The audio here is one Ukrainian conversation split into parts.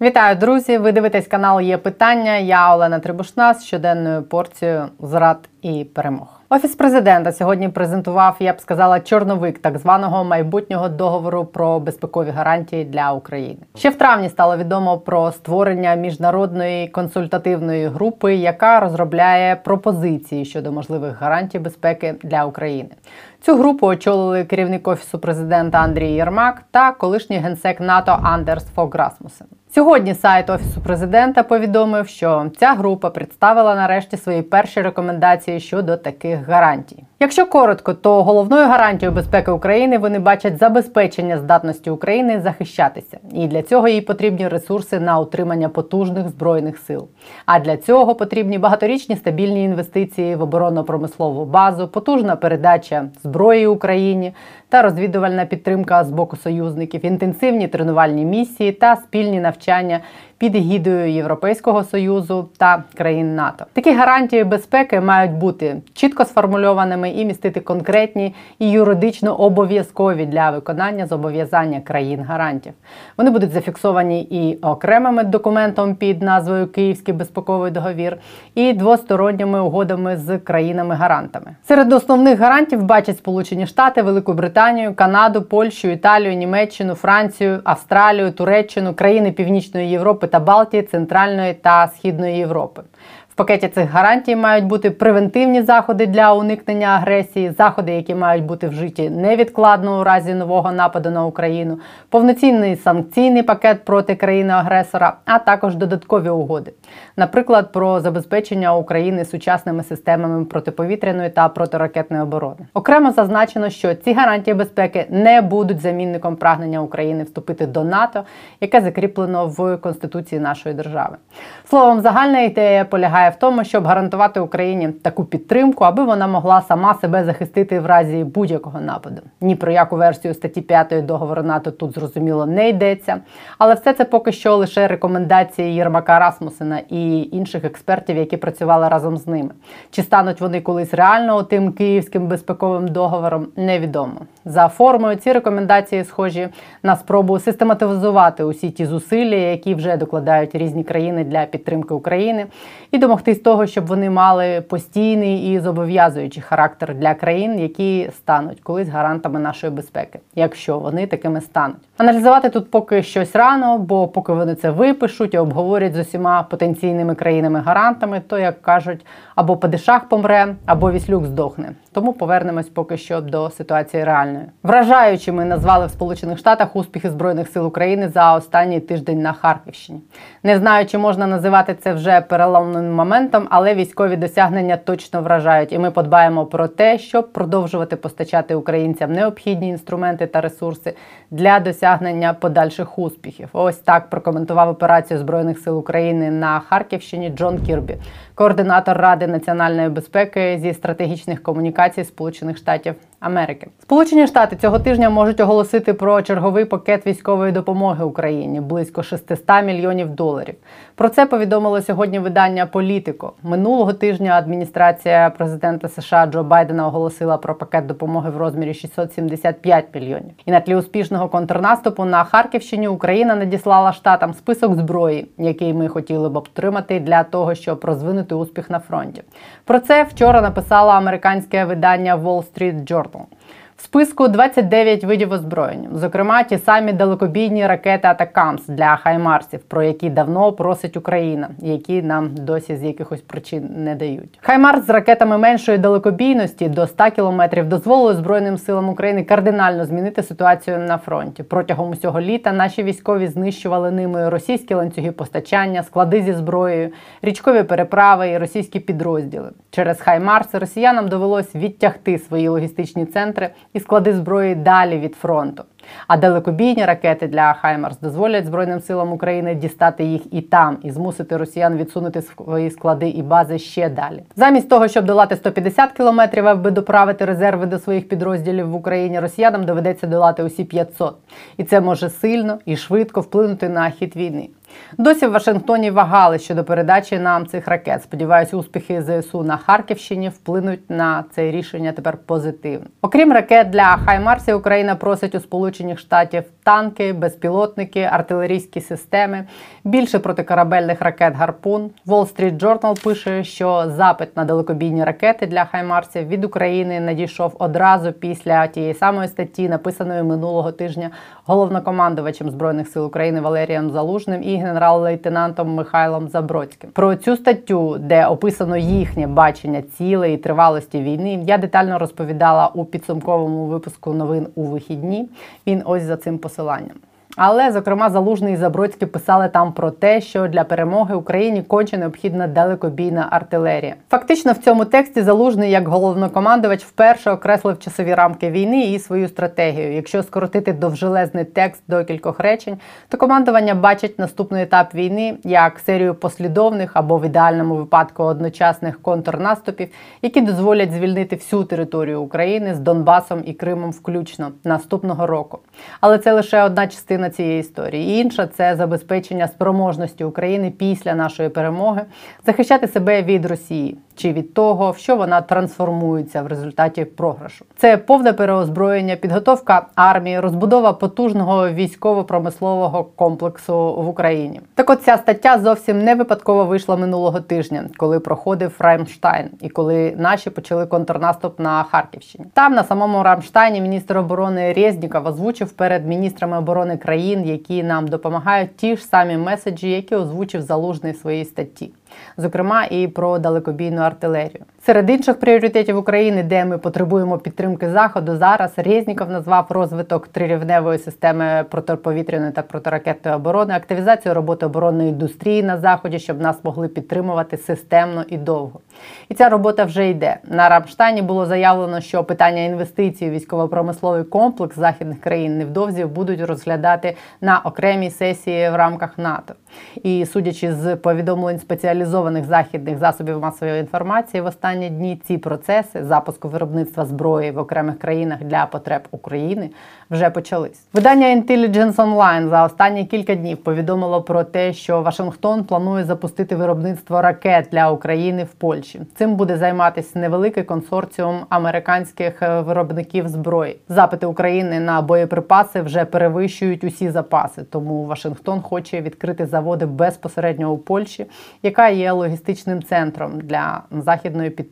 Вітаю, друзі! Ви дивитесь канал Є питання. Я Олена Трибушна з щоденною порцією зрад і перемог. Офіс президента сьогодні презентував, я б сказала, чорновик так званого майбутнього договору про безпекові гарантії для України. Ще в травні стало відомо про створення міжнародної консультативної групи, яка розробляє пропозиції щодо можливих гарантій безпеки для України. Цю групу очолили керівник офісу президента Андрій Єрмак та колишній генсек НАТО Андерс Фог Расмусен. Сьогодні сайт офісу президента повідомив, що ця група представила нарешті свої перші рекомендації щодо таких гарантій. Якщо коротко, то головною гарантією безпеки України вони бачать забезпечення здатності України захищатися, і для цього їй потрібні ресурси на утримання потужних збройних сил. А для цього потрібні багаторічні стабільні інвестиції в оборонно-промислову базу, потужна передача зброї Україні та розвідувальна підтримка з боку союзників, інтенсивні тренувальні місії та спільні навчання під егідою Європейського союзу та країн НАТО. Такі гарантії безпеки мають бути чітко сформульованими і містити конкретні і юридично обов'язкові для виконання зобов'язання країн гарантів. Вони будуть зафіксовані і окремим документом під назвою Київський безпековий договір, і двосторонніми угодами з країнами-гарантами. Серед основних гарантів бачать Сполучені Штати, Велику Британію, Канаду, Польщу, Італію, Німеччину, Францію, Австралію, Туреччину, країни Північної Європи та Балтії, Центральної та Східної Європи пакеті цих гарантій мають бути превентивні заходи для уникнення агресії, заходи, які мають бути вжиті невідкладно у разі нового нападу на Україну, повноцінний санкційний пакет проти країни-агресора, а також додаткові угоди, наприклад, про забезпечення України сучасними системами протиповітряної та протиракетної оборони. Окремо зазначено, що ці гарантії безпеки не будуть замінником прагнення України вступити до НАТО, яке закріплено в Конституції нашої держави. Словом, загальна ідея полягає полягає в тому, щоб гарантувати Україні таку підтримку, аби вона могла сама себе захистити в разі будь-якого нападу. Ні про яку версію статті 5 договору НАТО тут зрозуміло не йдеться. Але все це поки що лише рекомендації Єрмака Расмусена і інших експертів, які працювали разом з ними. Чи стануть вони колись реально тим київським безпековим договором, невідомо. За формою ці рекомендації схожі на спробу систематизувати усі ті зусилля, які вже докладають різні країни для підтримки України, і домогтися домогтись того, щоб вони мали постійний і зобов'язуючий характер для країн, які стануть колись гарантами нашої безпеки, якщо вони такими стануть. Аналізувати тут поки щось рано, бо поки вони це випишуть і обговорять з усіма потенційними країнами-гарантами, то як кажуть, або Падишах помре, або Віслюк здохне. Тому повернемось поки що до ситуації реальної. Вражаючими назвали в Сполучених Штатах успіхи збройних сил України за останній тиждень на Харківщині. Не знаю, чи можна називати це вже переломним моментом, але військові досягнення точно вражають, і ми подбаємо про те, щоб продовжувати постачати українцям необхідні інструменти та ресурси для досягнення подальших успіхів. Ось так прокоментував операцію збройних сил України на Харківщині Джон Кірбі, координатор Ради національної безпеки зі стратегічних комунікацій Сполучених Штатів Америки. Сполучені Штати цього тижня можуть оголосити про черговий пакет військової допомоги Україні близько 600 мільйонів доларів. Про це повідомило сьогодні видання Політико. Минулого тижня адміністрація президента США Джо Байдена оголосила про пакет допомоги в розмірі 675 мільйонів. І на тлі успішного контрнаступу на Харківщині Україна надіслала штатам список зброї, який ми хотіли б отримати для того, щоб розвинути успіх на фронті. Про це вчора написало американське видання Wall Street Journal. В списку 29 видів озброєння, зокрема, ті самі далекобійні ракети Атакамс для Хаймарсів, про які давно просить Україна, які нам досі з якихось причин не дають. Хаймарс з ракетами меншої далекобійності до 100 кілометрів дозволили Збройним силам України кардинально змінити ситуацію на фронті. Протягом усього літа наші військові знищували ними російські ланцюги постачання, склади зі зброєю, річкові переправи і російські підрозділи. Через Хаймарс росіянам довелось відтягти свої логістичні центри і склади зброї далі від фронту. А далекобійні ракети для Хаймарс дозволять Збройним силам України дістати їх і там, і змусити росіян відсунути свої склади і бази ще далі. Замість того, щоб долати 150 кілометрів, аби доправити резерви до своїх підрозділів в Україні, росіянам доведеться долати усі 500. І це може сильно і швидко вплинути на хід війни. Досі в Вашингтоні вагали щодо передачі нам цих ракет. Сподіваюсь, успіхи ЗСУ на Харківщині вплинуть на це рішення тепер позитивно. Окрім ракет для Хаймарсі, Україна просить у Сполучених Штатів танки, безпілотники, артилерійські системи, більше протикорабельних ракет Гарпун. Wall Street Journal пише, що запит на далекобійні ракети для Хаймарсів від України надійшов одразу після тієї самої статті, написаної минулого тижня головнокомандувачем збройних сил України Валерієм Залужним і генерал-лейтенантом Михайлом Забродським. Про цю статтю, де описано їхнє бачення цілей і тривалості війни, я детально розповідала у підсумковому випуску новин у вихідні. Він ось за цим посиланням посиланням. Але, зокрема, Залужний і Забродський писали там про те, що для перемоги Україні конче необхідна далекобійна артилерія. Фактично, в цьому тексті Залужний, як головнокомандувач, вперше окреслив часові рамки війни і свою стратегію. Якщо скоротити довжелезний текст до кількох речень, то командування бачить наступний етап війни як серію послідовних або в ідеальному випадку одночасних контрнаступів, які дозволять звільнити всю територію України з Донбасом і Кримом, включно наступного року. Але це лише одна частина цієї історії. Інша це забезпечення спроможності України після нашої перемоги захищати себе від Росії чи від того, в що вона трансформується в результаті програшу. Це повне переозброєння, підготовка армії, розбудова потужного військово-промислового комплексу в Україні. Так, от ця стаття зовсім не випадково вийшла минулого тижня, коли проходив Рамштайн і коли наші почали контрнаступ на Харківщині. Там на самому Рамштайні міністр оборони Резніков озвучив перед міністрами оборони країн, які нам допомагають, ті ж самі меседжі, які озвучив залужний в своїй статті зокрема і про далекобійну артилерію. Серед інших пріоритетів України, де ми потребуємо підтримки заходу, зараз Резніков назвав розвиток трирівневої системи протиповітряної та протиракетної оборони, активізацію роботи оборонної індустрії на заході, щоб нас могли підтримувати системно і довго. І ця робота вже йде. На Рамштайні було заявлено, що питання інвестицій у військово-промисловий комплекс західних країн невдовзі будуть розглядати на окремій сесії в рамках НАТО. І судячи з повідомлень спеціалізованих західних засобів масової інформації, в останні дні ці процеси запуску виробництва зброї в окремих країнах для потреб України вже почались. Видання Intelligence Online за останні кілька днів повідомило про те, що Вашингтон планує запустити виробництво ракет для України в Польщі. Цим буде займатися невеликий консорціум американських е, виробників зброї. Запити України на боєприпаси вже перевищують усі запаси, тому Вашингтон хоче відкрити заводи безпосередньо у Польщі, яка є логістичним центром для західної підтримки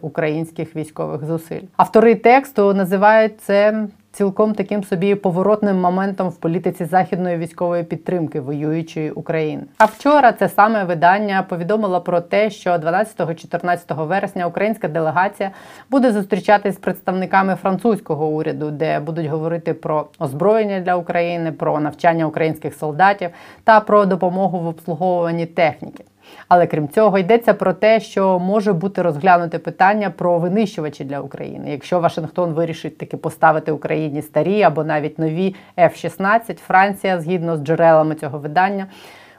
українських військових зусиль. Автори тексту називають це цілком таким собі поворотним моментом в політиці західної військової підтримки воюючої України. А вчора це саме видання повідомило про те, що 12-14 вересня українська делегація буде зустрічатись з представниками французького уряду, де будуть говорити про озброєння для України, про навчання українських солдатів та про допомогу в обслуговуванні техніки. Але крім цього, йдеться про те, що може бути розглянуте питання про винищувачі для України. Якщо Вашингтон вирішить таки поставити Україні старі або навіть нові F-16, Франція, згідно з джерелами цього видання,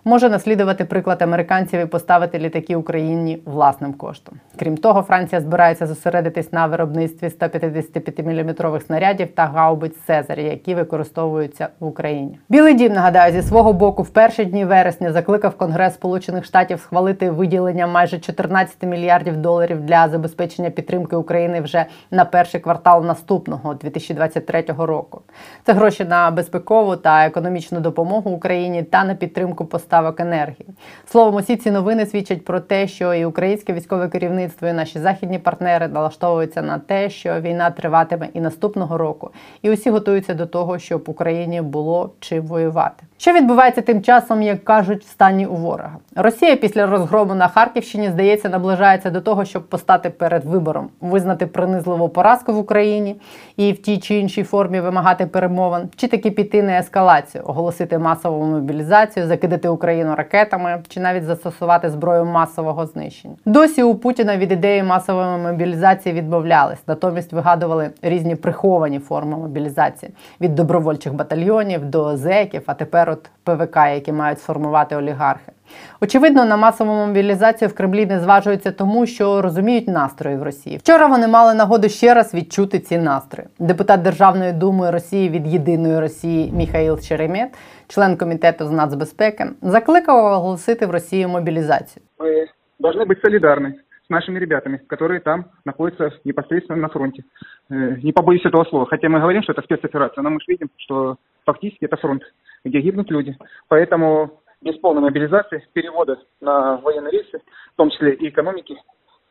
може наслідувати приклад американців і поставити літаки Україні власним коштом. Крім того, Франція збирається зосередитись на виробництві 155-мм снарядів та гаубиць Цезарі, які використовуються в Україні. Білий дім нагадаю зі свого боку в перші дні вересня закликав Конгрес Сполучених Штатів схвалити виділення майже 14 мільярдів доларів для забезпечення підтримки України вже на перший квартал наступного 2023 року. Це гроші на безпекову та економічну допомогу Україні та на підтримку поставок енергії. Словом, усі ці новини свідчать про те, що і українське військове керівництво, і наші західні партнери налаштовуються на те, що війна триватиме і наступного року, і усі готуються до того, щоб Україні було чим воювати. Що відбувається тим часом, як кажуть, в стані у ворога? Росія після розгрому на Харківщині здається наближається до того, щоб постати перед вибором, визнати принизливу поразку в Україні і в тій чи іншій формі вимагати перемовин, чи таки піти на ескалацію, оголосити масову мобілізацію, закидати Україну ракетами, чи навіть застосувати зброю масового знищення. Досі у Путіна від ідеї масової мобілізації відмовлялись, натомість вигадували різні приховані форми мобілізації від добровольчих батальйонів до зеків, а тепер от ПВК, які мають сформувати олігархи. Очевидно, на масову мобілізацію в Кремлі не зважуються тому, що розуміють настрої в Росії. Вчора вони мали нагоду ще раз відчути ці настрої. Депутат Державної думи Росії від єдиної Росії Міхаїл Черемет, член комітету з нацбезпеки, закликав оголосити в Росії мобілізацію. Мы должны быть солидарны с нашими ребятами, которые там находятся непосредственно на фронте. Э, Не побоюсь этого слова. Хотя мы говорим, что это спецоперация, но мы же видим, что фактически это фронт, где гибнут люди. Поэтому без полной мобилизации, перевода на военные рейсы, в том числе и экономики,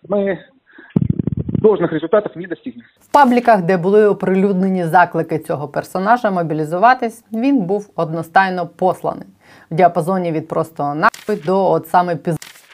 мы должных результатов не достигнем. В пабліках, де були оприлюднені заклики цього персонажа мобілізуватись, він був одностайно посланий в діапазоні від просто нахуй до от саме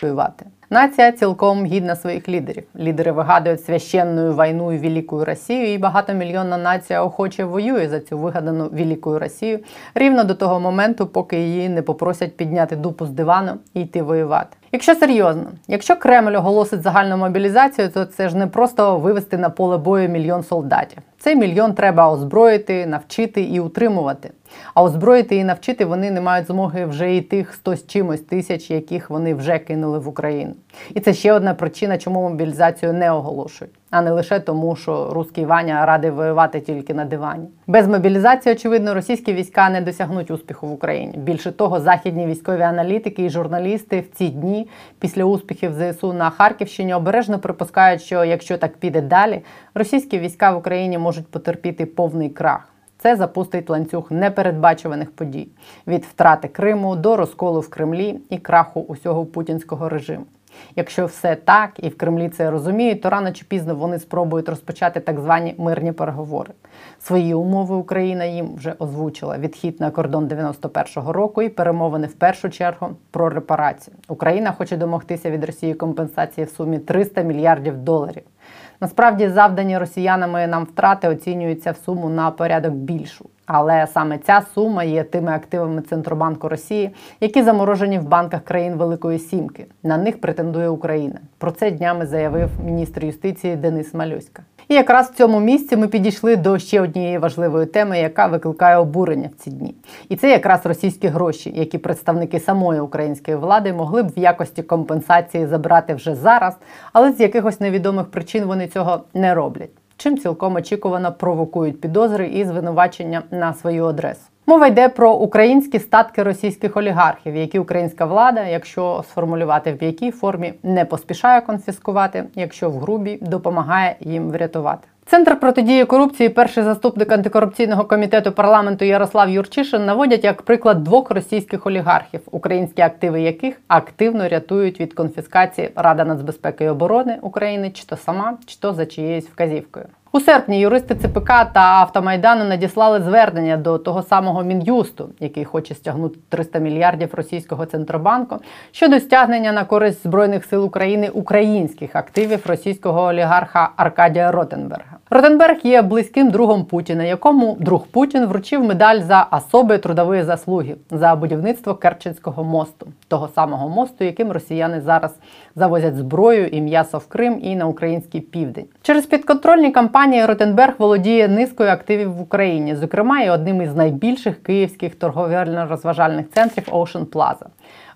піздувати. Нація цілком гідна своїх лідерів. Лідери вигадують священну війну і велику Росію, і багатомільйонна нація охоче воює за цю вигадану велику Росію рівно до того моменту, поки її не попросять підняти дупу з дивану і йти воювати. Якщо серйозно, якщо Кремль оголосить загальну мобілізацію, то це ж не просто вивести на поле бою мільйон солдатів. Цей мільйон треба озброїти, навчити і утримувати. А озброїти і навчити вони не мають змоги вже і тих 100 з чимось тисяч, яких вони вже кинули в Україну. І це ще одна причина, чому мобілізацію не оголошують, а не лише тому, що русський Ваня радий воювати тільки на дивані. Без мобілізації, очевидно, російські війська не досягнуть успіху в Україні. Більше того, західні військові аналітики і журналісти в ці дні після успіхів ЗСУ на Харківщині обережно припускають, що якщо так піде далі, російські війська в Україні можуть потерпіти повний крах. Це запустить ланцюг непередбачуваних подій від втрати Криму до розколу в Кремлі і краху усього путінського режиму. Якщо все так і в Кремлі це розуміють, то рано чи пізно вони спробують розпочати так звані мирні переговори. Свої умови Україна їм вже озвучила: відхід на кордон 91-го року і перемовини в першу чергу про репарацію. Україна хоче домогтися від Росії компенсації в сумі 300 мільярдів доларів. Насправді завдані росіянами нам втрати оцінюються в суму на порядок більшу. Але саме ця сума є тими активами Центробанку Росії, які заморожені в банках країн Великої Сімки. На них претендує Україна. Про це днями заявив міністр юстиції Денис Малюська. І якраз в цьому місці ми підійшли до ще однієї важливої теми, яка викликає обурення в ці дні. І це якраз російські гроші, які представники самої української влади могли б в якості компенсації забрати вже зараз, але з якихось невідомих причин вони цього не роблять. Чим цілком очікувано провокують підозри і звинувачення на свою адресу. Мова йде про українські статки російських олігархів, які українська влада, якщо сформулювати в якій формі, не поспішає конфіскувати, якщо в грубій допомагає їм врятувати. Центр протидії корупції, перший заступник антикорупційного комітету парламенту Ярослав Юрчишин наводять як приклад двох російських олігархів, українські активи яких активно рятують від конфіскації Рада нацбезпеки і оборони України, чи то сама, чи то за чиєюсь вказівкою. У серпні юристи ЦПК та Автомайдану надіслали звернення до того самого мін'юсту, який хоче стягнути 300 мільярдів російського центробанку щодо стягнення на користь збройних сил України українських активів російського олігарха Аркадія Ротенберга. Ротенберг є близьким другом Путіна, якому друг Путін вручив медаль за особи трудові заслуги за будівництво Керченського мосту, того самого мосту, яким росіяни зараз завозять зброю і м'ясо в Крим і на український південь. Через підконтрольні кампанії Ротенберг володіє низкою активів в Україні, зокрема і одним із найбільших київських торговельно-розважальних центрів Ocean Plaza.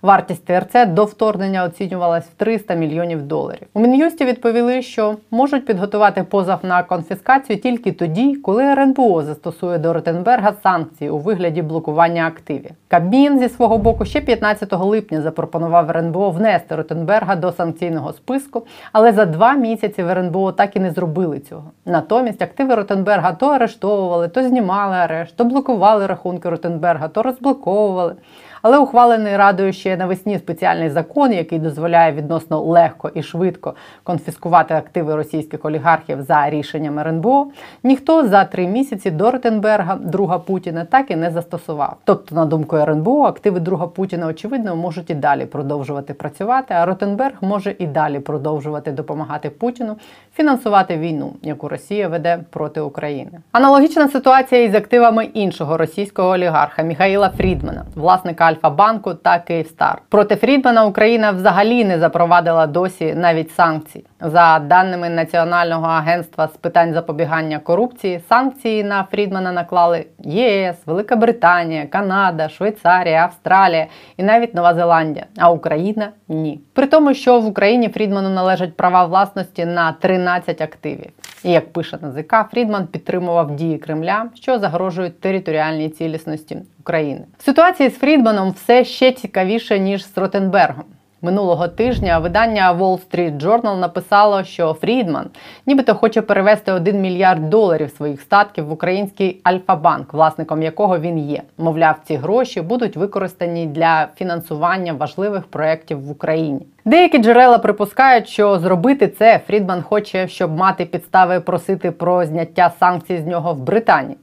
Вартість ТРЦ до вторгнення оцінювалась в 300 мільйонів доларів. У Мін'юсті відповіли, що можуть підготувати позов на конфіскацію тільки тоді, коли РНБО застосує до Ротенберга санкції у вигляді блокування активів. Кабмін зі свого боку ще 15 липня запропонував РНБО внести Ротенберга до санкційного списку, але за два місяці в РНБО так і не зробили цього. Натомість активи Ротенберга то арештовували, то знімали арешт, то блокували рахунки Ротенберга, то розблоковували. Але ухвалений радою ще навесні спеціальний закон, який дозволяє відносно легко і швидко конфіскувати активи російських олігархів за рішенням РНБО, ніхто за три місяці до Ротенберга, друга Путіна, так і не застосував. Тобто, на думку РНБО, активи друга Путіна, очевидно, можуть і далі продовжувати працювати, а Ротенберг може і далі продовжувати допомагати Путіну фінансувати війну, яку Росія веде проти України. Аналогічна ситуація із активами іншого російського олігарха Міхаїла Фрідмана, власника Альфа-банку та Київстар. Проти Фрідмана Україна взагалі не запровадила досі навіть санкцій. За даними Національного агентства з питань запобігання корупції, санкції на Фрідмана наклали ЄС, Велика Британія, Канада, Швейцарія, Австралія і навіть Нова Зеландія. А Україна ні. При тому, що в Україні Фрідману належать права власності на 13 активів. І як пише НАЗК, Фрідман підтримував дії Кремля, що загрожують територіальній цілісності України. В ситуації з Фрідманом все ще цікавіше ніж з Ротенбергом. Минулого тижня видання Wall Street Journal написало, що Фрідман нібито хоче перевести 1 мільярд доларів своїх статків в український Альфа-банк, власником якого він є. Мовляв, ці гроші будуть використані для фінансування важливих проєктів в Україні. Деякі джерела припускають, що зробити це Фрідман хоче, щоб мати підстави просити про зняття санкцій з нього в Британії.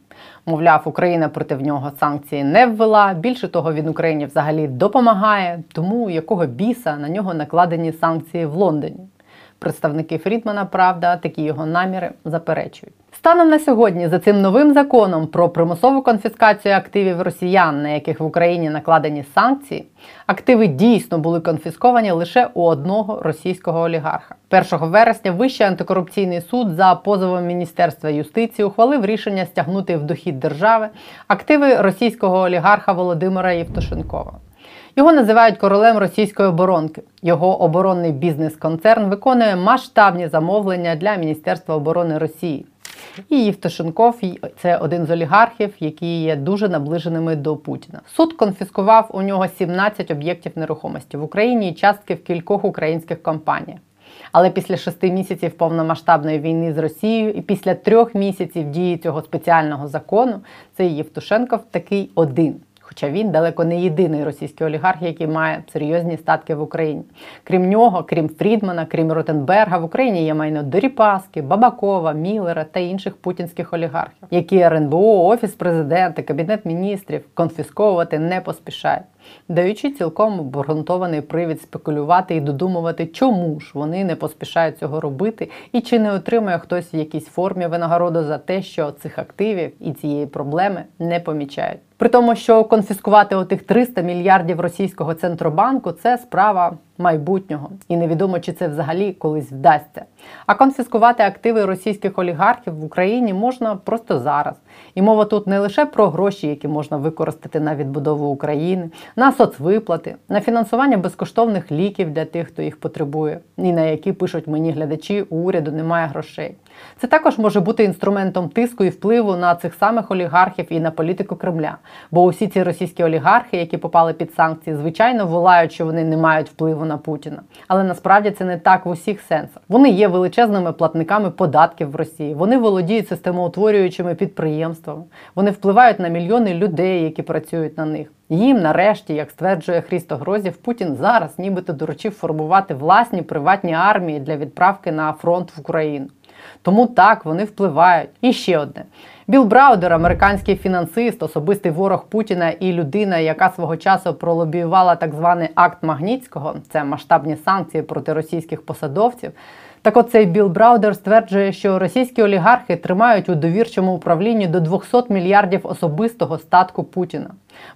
Мовляв, Україна проти нього санкції не ввела. Більше того, він Україні взагалі допомагає. Тому якого біса на нього накладені санкції в Лондоні. Представники Фрідмана, правда, такі його наміри заперечують. Станом на сьогодні за цим новим законом про примусову конфіскацію активів росіян, на яких в Україні накладені санкції, активи дійсно були конфісковані лише у одного російського олігарха. 1 вересня Вищий антикорупційний суд за позовом Міністерства юстиції ухвалив рішення стягнути в дохід держави активи російського олігарха Володимира Євтушенкова. Його називають королем російської оборонки. Його оборонний бізнес-концерн виконує масштабні замовлення для Міністерства оборони Росії. І Євтушенков – це один з олігархів, які є дуже наближеними до Путіна. Суд конфіскував у нього 17 об'єктів нерухомості в Україні і частки в кількох українських компаніях. Але після шести місяців повномасштабної війни з Росією і після трьох місяців дії цього спеціального закону цей Євтушенков такий один. Хоча він далеко не єдиний російський олігарх, який має серйозні статки в Україні. Крім нього, крім Фрідмана, крім Ротенберга, в Україні є майно Доріпаски, Бабакова, Міллера та інших путінських олігархів, які РНБО, Офіс президента, Кабінет міністрів конфісковувати не поспішають. Даючи цілком обґрунтований привід спекулювати і додумувати, чому ж вони не поспішають цього робити, і чи не отримує хтось в якійсь формі винагороду за те, що цих активів і цієї проблеми не помічають. При тому, що конфіскувати отих 300 мільярдів російського центробанку це справа майбутнього, і невідомо, чи це взагалі колись вдасться. А конфіскувати активи російських олігархів в Україні можна просто зараз. І мова тут не лише про гроші, які можна використати на відбудову України, на соцвиплати, на фінансування безкоштовних ліків для тих, хто їх потребує, і на які пишуть мені глядачі, у уряду немає грошей. Це також може бути інструментом тиску і впливу на цих самих олігархів і на політику Кремля. Бо усі ці російські олігархи, які попали під санкції, звичайно волають, що вони не мають впливу на Путіна. Але насправді це не так в усіх сенсах. Вони є величезними платниками податків в Росії. Вони володіють системоутворюючими підприємствами. Вони впливають на мільйони людей, які працюють на них. Їм, нарешті, як стверджує Хрісто Грозів, Путін зараз нібито доручив формувати власні приватні армії для відправки на фронт в Україну. Тому так вони впливають. І ще одне: Біл Браудер, американський фінансист, особистий ворог Путіна і людина, яка свого часу пролобіювала так званий акт Магнітського, це масштабні санкції проти російських посадовців. Так от цей Біл Браудер стверджує, що російські олігархи тримають у довірчому управлінні до 200 мільярдів особистого статку Путіна.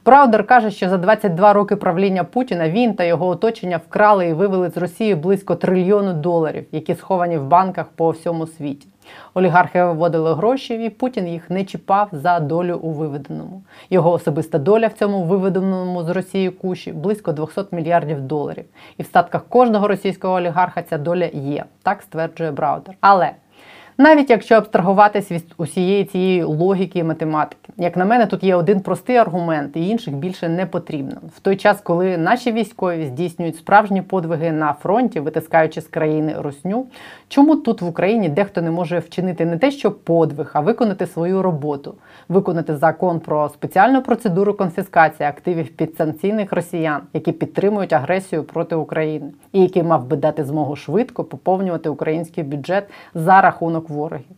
Браудер каже, що за 22 роки правління Путіна він та його оточення вкрали і вивели з Росії близько трильйону доларів, які сховані в банках по всьому світі. Олігархи виводили гроші, і Путін їх не чіпав за долю у виведеному. Його особиста доля в цьому виведеному з Росії куші близько 200 мільярдів доларів. І в статках кожного російського олігарха ця доля є. Так стверджує Браудер. Але навіть якщо абстрагуватись від усієї цієї логіки і математики, як на мене, тут є один простий аргумент, і інших більше не потрібно. В той час, коли наші військові здійснюють справжні подвиги на фронті, витискаючи з країни русню, чому тут в Україні дехто не може вчинити не те, що подвиг, а виконати свою роботу, виконати закон про спеціальну процедуру конфіскації активів підсанкційних росіян, які підтримують агресію проти України, і який мав би дати змогу швидко поповнювати український бюджет за рахунок ворогів.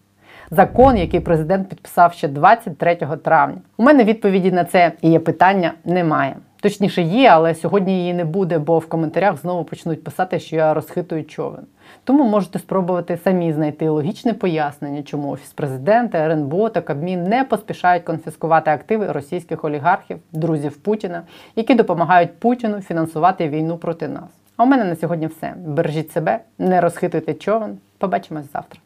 Закон, який президент підписав ще 23 травня. У мене відповіді на це є питання немає. Точніше, є, але сьогодні її не буде, бо в коментарях знову почнуть писати, що я розхитую човен. Тому можете спробувати самі знайти логічне пояснення, чому офіс президента, РНБО та Кабмін не поспішають конфіскувати активи російських олігархів, друзів Путіна, які допомагають Путіну фінансувати війну проти нас. А у мене на сьогодні все. Бережіть себе, не розхитуйте човен. Побачимось завтра.